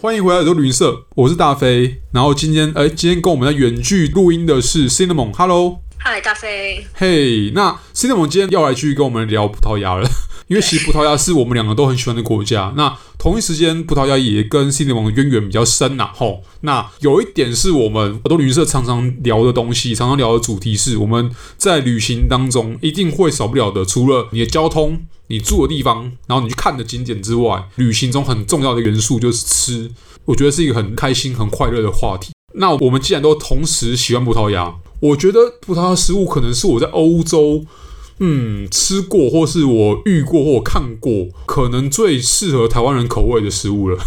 欢迎回来耳朵旅行社，我是大飞。然后今天，哎，今天跟我们在远距录音的是 Cinnamon，Hello，嗨，大飞，嘿，那 Cinnamon 今天要来继续跟我们聊葡萄牙了，因为其实葡萄牙是我们两个都很喜欢的国家。那同一时间，葡萄牙也跟新联盟的渊源比较深呐，吼。那有一点是我们耳朵旅行社常常聊的东西，常常聊的主题是，我们在旅行当中一定会少不了的，除了你的交通。你住的地方，然后你去看的景点之外，旅行中很重要的元素就是吃。我觉得是一个很开心、很快乐的话题。那我们既然都同时喜欢葡萄牙，我觉得葡萄牙食物可能是我在欧洲，嗯，吃过或是我遇过或看过，可能最适合台湾人口味的食物了。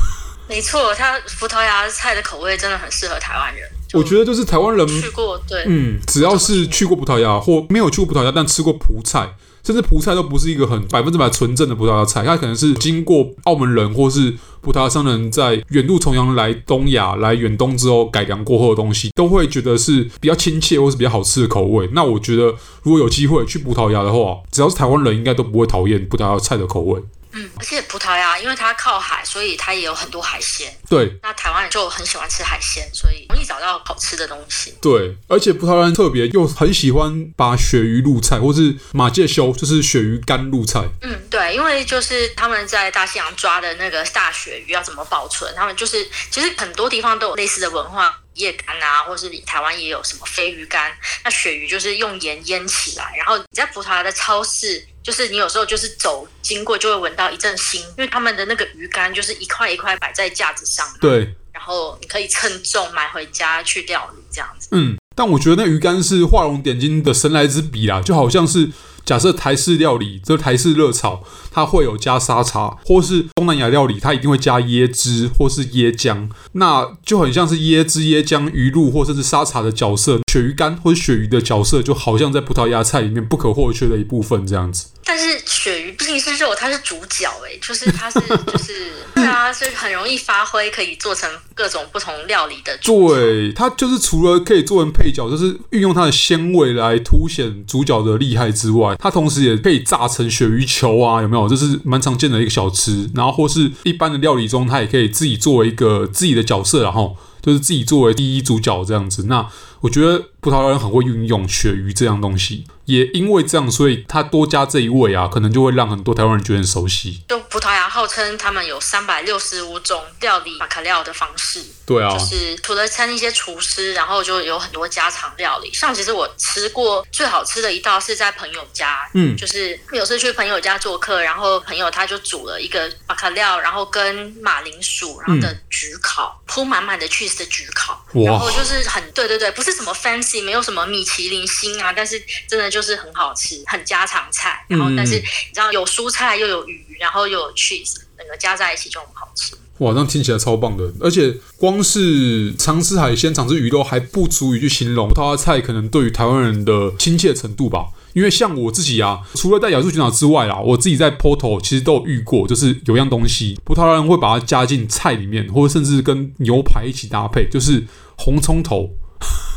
没错，它葡萄牙菜的口味真的很适合台湾人。我觉得就是台湾人去过，对，嗯，只要是去过葡萄牙或没有去过葡萄牙，但吃过葡菜。甚至葡菜都不是一个很百分之百纯正的葡萄牙菜，它可能是经过澳门人或是葡萄牙商人在远渡重洋来东亚来远东之后改良过后的东西，都会觉得是比较亲切或是比较好吃的口味。那我觉得如果有机会去葡萄牙的话，只要是台湾人，应该都不会讨厌葡萄牙菜的口味。嗯，而且葡萄牙因为它靠海，所以它也有很多海鲜。对，那台湾人就很喜欢吃海鲜，所以容易找到好吃的东西。对，而且葡萄牙人特别又很喜欢把鳕鱼入菜，或是马介休，就是鳕鱼干入菜。嗯，对，因为就是他们在大西洋抓的那个大鳕鱼要怎么保存，他们就是其实很多地方都有类似的文化。叶干啊，或是你台湾也有什么飞鱼干，那鳕鱼就是用盐腌起来，然后你在葡萄牙的超市，就是你有时候就是走经过就会闻到一阵腥，因为他们的那个鱼干就是一块一块摆在架子上，对，然后你可以称重买回家去料理这样子。嗯，但我觉得那鱼干是画龙点睛的神来之笔啦，就好像是。假设台式料理，这台式热炒，它会有加沙茶，或是东南亚料理，它一定会加椰汁或是椰浆，那就很像是椰汁、椰浆、鱼露或甚至沙茶的角色，鳕鱼干或者鳕鱼的角色，就好像在葡萄牙菜里面不可或缺的一部分这样子。但是鳕鱼毕竟是肉，它是主角哎，就是它是就是它是很容易发挥，可以做成各种不同料理的。对，它就是除了可以做成配角，就是运用它的鲜味来凸显主角的厉害之外，它同时也可以炸成鳕鱼球啊，有没有？这是蛮常见的一个小吃。然后或是一般的料理中，它也可以自己作为一个自己的角色，然后就是自己作为第一主角这样子。那我觉得葡萄牙人很会运用鳕鱼这样东西。也因为这样，所以他多加这一味啊，可能就会让很多台湾人觉得很熟悉。就葡萄牙号称他们有三百六十五种料理马卡料的方式。对啊，就是除了餐一些厨师，然后就有很多家常料理。像其实我吃过最好吃的一道是在朋友家，嗯，就是有次去朋友家做客，然后朋友他就煮了一个马卡料，然后跟马铃薯，然后的焗烤，铺满满的 cheese 的焗烤，然后就是很对对对，不是什么 fancy，没有什么米其林星啊，但是真的就是很好吃，很家常菜。然后但是你知道有蔬菜又有鱼，然后又有 cheese，那个加在一起就很好吃。哇，那听起来超棒的！而且光是常吃海鲜、常吃鱼肉还不足以去形容葡萄牙菜可能对于台湾人的亲切程度吧。因为像我自己啊，除了在亚洲群岛之外啦，我自己在 Porto 其实都有遇过，就是有样东西，葡萄牙人会把它加进菜里面，或者甚至跟牛排一起搭配，就是红葱头，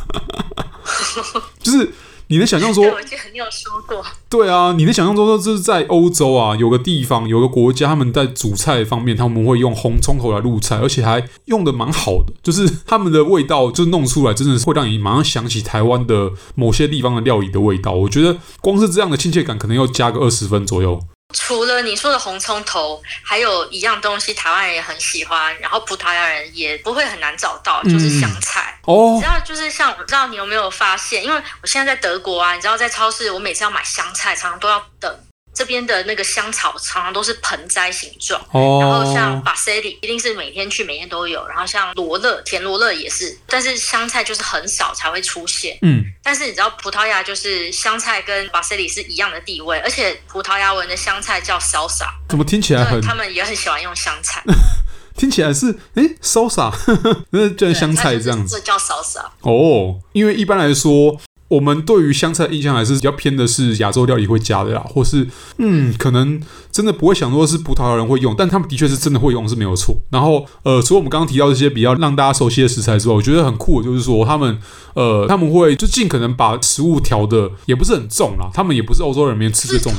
就是。你能想象说？我记得你有说过。对啊，你能想象说，就是在欧洲啊，有个地方，有个国家，他们在煮菜方面，他们会用红葱头来入菜，而且还用的蛮好的，就是他们的味道，就弄出来，真的是会让你马上想起台湾的某些地方的料理的味道。我觉得光是这样的亲切感，可能要加个二十分左右。除了你说的红葱头，还有一样东西，台湾人也很喜欢，然后葡萄牙人也不会很难找到，就是香菜。嗯、哦，你知道，就是像我不知道你有没有发现，因为我现在在德国啊，你知道在超市，我每次要买香菜，常常都要等。这边的那个香草常常都是盆栽形状，oh. 然后像巴塞里一定是每天去，每天都有，然后像罗勒、甜罗勒也是，但是香菜就是很少才会出现。嗯，但是你知道葡萄牙就是香菜跟巴塞里是一样的地位，而且葡萄牙文的香菜叫 salsa，怎么听起来很？他们也很喜欢用香菜，听起来是哎 salsa，那就像香菜这样子，这叫 salsa。哦，oh, 因为一般来说。我们对于香菜的印象还是比较偏的是亚洲料理会加的啦，或是嗯，可能真的不会想说是葡萄牙人会用，但他们的确是真的会用是没有错。然后呃，除了我们刚刚提到这些比较让大家熟悉的食材之外，我觉得很酷的就是说他们呃他们会就尽可能把食物调的也不是很重啦，他们也不是欧洲人里面吃这种。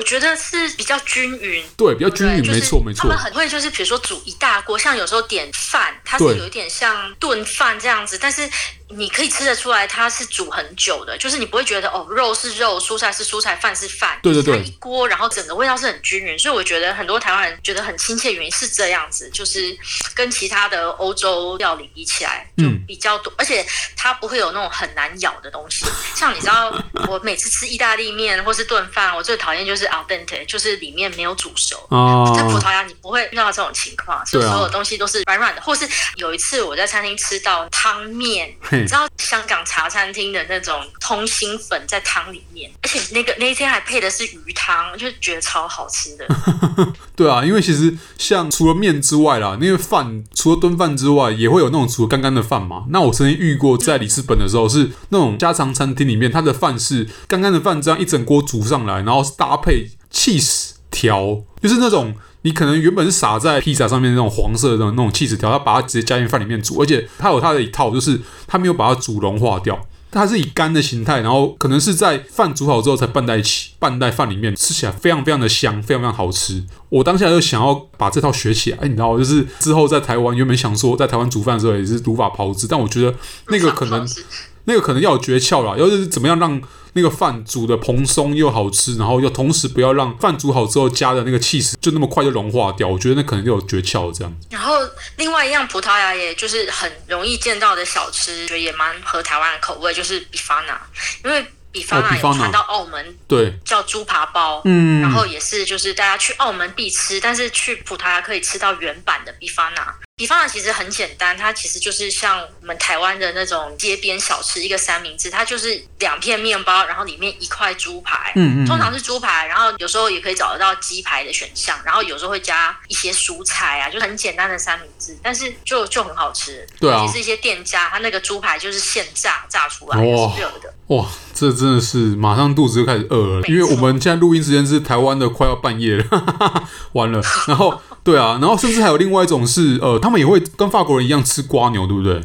我觉得是比较均匀，对，比较均匀，没错没错。他们很会，就是比如说煮一大锅，像有时候点饭，它是有一点像炖饭这样子，但是。你可以吃得出来，它是煮很久的，就是你不会觉得哦，肉是肉，蔬菜是蔬菜，饭是饭，对对对，它一锅，然后整个味道是很均匀，所以我觉得很多台湾人觉得很亲切，原因是这样子，就是跟其他的欧洲料理比起来，就比较多，嗯、而且它不会有那种很难咬的东西，像你知道，我每次吃意大利面或是炖饭，我最讨厌就是 al dente，就是里面没有煮熟。哦，在葡萄牙你不会遇到这种情况，所以所有东西都是软软的，或是有一次我在餐厅吃到汤面。你知道香港茶餐厅的那种通心粉在汤里面，而且那个那一天还配的是鱼汤，就觉得超好吃的。对啊，因为其实像除了面之外啦，那个饭除了炖饭之外，也会有那种煮干干的饭嘛。那我曾经遇过在里斯本的时候，是那种家常餐厅里面，它的饭是干干的饭，这样一整锅煮上来，然后是搭配 cheese 条，就是那种。你可能原本是撒在披萨上面那种黄色的那种起司条，它把它直接加进饭里面煮，而且它有它的一套，就是它没有把它煮融化掉，它是以干的形态，然后可能是在饭煮好之后才拌在一起，拌在饭里面，吃起来非常非常的香，非常非常好吃。我当下就想要把这套学起来，你知道，就是之后在台湾原本想说在台湾煮饭的时候也是如法炮制，但我觉得那个可能那个可能要有诀窍啦，要是怎么样让。那个饭煮的蓬松又好吃，然后又同时不要让饭煮好之后加的那个气势就那么快就融化掉，我觉得那可能就有诀窍这样。然后另外一样葡萄牙也就是很容易见到的小吃，觉得也蛮合台湾的口味，就是比法纳，因为比方啊，有传到澳门，对，叫猪扒包，嗯，然后也是就是大家去澳门必吃，但是去葡萄牙可以吃到原版的比方啊。比方啊其实很简单，它其实就是像我们台湾的那种街边小吃，一个三明治，它就是两片面包，然后里面一块猪排，嗯嗯，通常是猪排，然后有时候也可以找得到鸡排的选项，然后有时候会加一些蔬菜啊，就很简单的三明治，但是就就很好吃。对啊，其实一些店家他那个猪排就是现炸炸出来，哇，是热的。哇，这真的是马上肚子就开始饿了，因为我们现在录音时间是台湾的快要半夜了，哈哈哈，完了，然后。对啊，然后甚至还有另外一种是，呃，他们也会跟法国人一样吃瓜牛，对不对？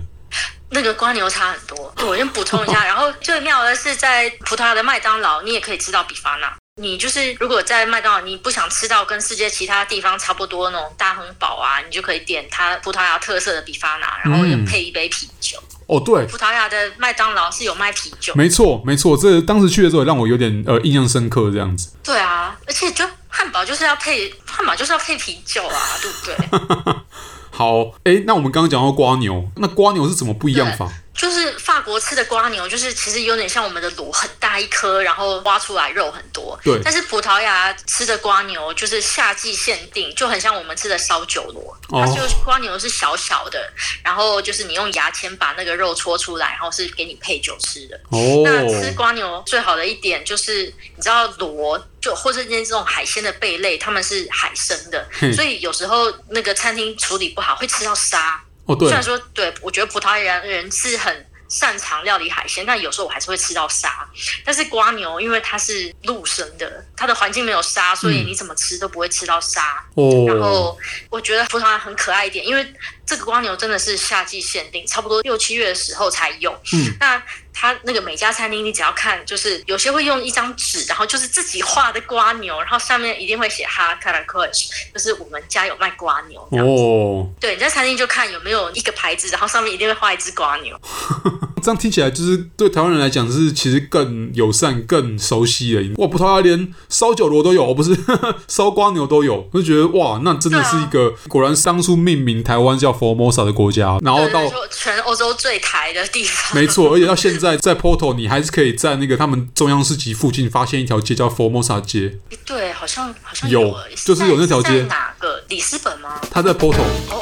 那个瓜牛差很多，我先补充一下。然后最妙的是，在葡萄牙的麦当劳，你也可以吃到比法纳。你就是如果在麦当劳，你不想吃到跟世界其他地方差不多那种大亨堡啊，你就可以点它葡萄牙特色的比法纳，然后也配一杯啤酒。嗯、哦，对，葡萄牙的麦当劳是有卖啤酒。没错，没错，这当时去的时候也让我有点呃印象深刻，这样子。对啊，而且就。汉堡就是要配汉堡就是要配啤酒啊，对不对？好，哎、欸，那我们刚刚讲到瓜牛，那瓜牛是怎么不一样法？就是法国吃的瓜牛，就是其实有点像我们的螺，很大一颗，然后挖出来肉很多。对。但是葡萄牙吃的瓜牛就是夏季限定，就很像我们吃的烧酒螺。它就是瓜牛是小小的，然后就是你用牙签把那个肉戳出来，然后是给你配酒吃的。哦。那吃瓜牛最好的一点就是，你知道螺就或者那这种海鲜的贝类，他们是海生的，所以有时候那个餐厅处理不好会吃到沙。哦，对。虽然说，对，我觉得葡萄牙人是很擅长料理海鲜，但有时候我还是会吃到沙。但是瓜牛，因为它是陆生的，它的环境没有沙，所以你怎么吃都不会吃到沙。哦。然后我觉得葡萄牙很可爱一点，因为这个瓜牛真的是夏季限定，差不多六七月的时候才有。嗯。那。它那个每家餐厅，你只要看，就是有些会用一张纸，然后就是自己画的瓜牛，然后上面一定会写哈卡拉克什，就是我们家有卖瓜牛。哦，对，你在餐厅就看有没有一个牌子，然后上面一定会画一只瓜牛。这样听起来就是对台湾人来讲，是其实更友善、更熟悉的。哇，葡萄牙连烧酒螺都有，不是 烧瓜牛都有，我就觉得哇，那真的是一个、啊、果然当初命名台湾叫 Formosa 的国家，然后到全欧洲最台的地方。没错，而且到现在。在在 Porto，你还是可以在那个他们中央市集附近发现一条街叫 Formosa 街。对，好像好像有，就是有那条街。哪个里斯本吗？他在 Porto。哦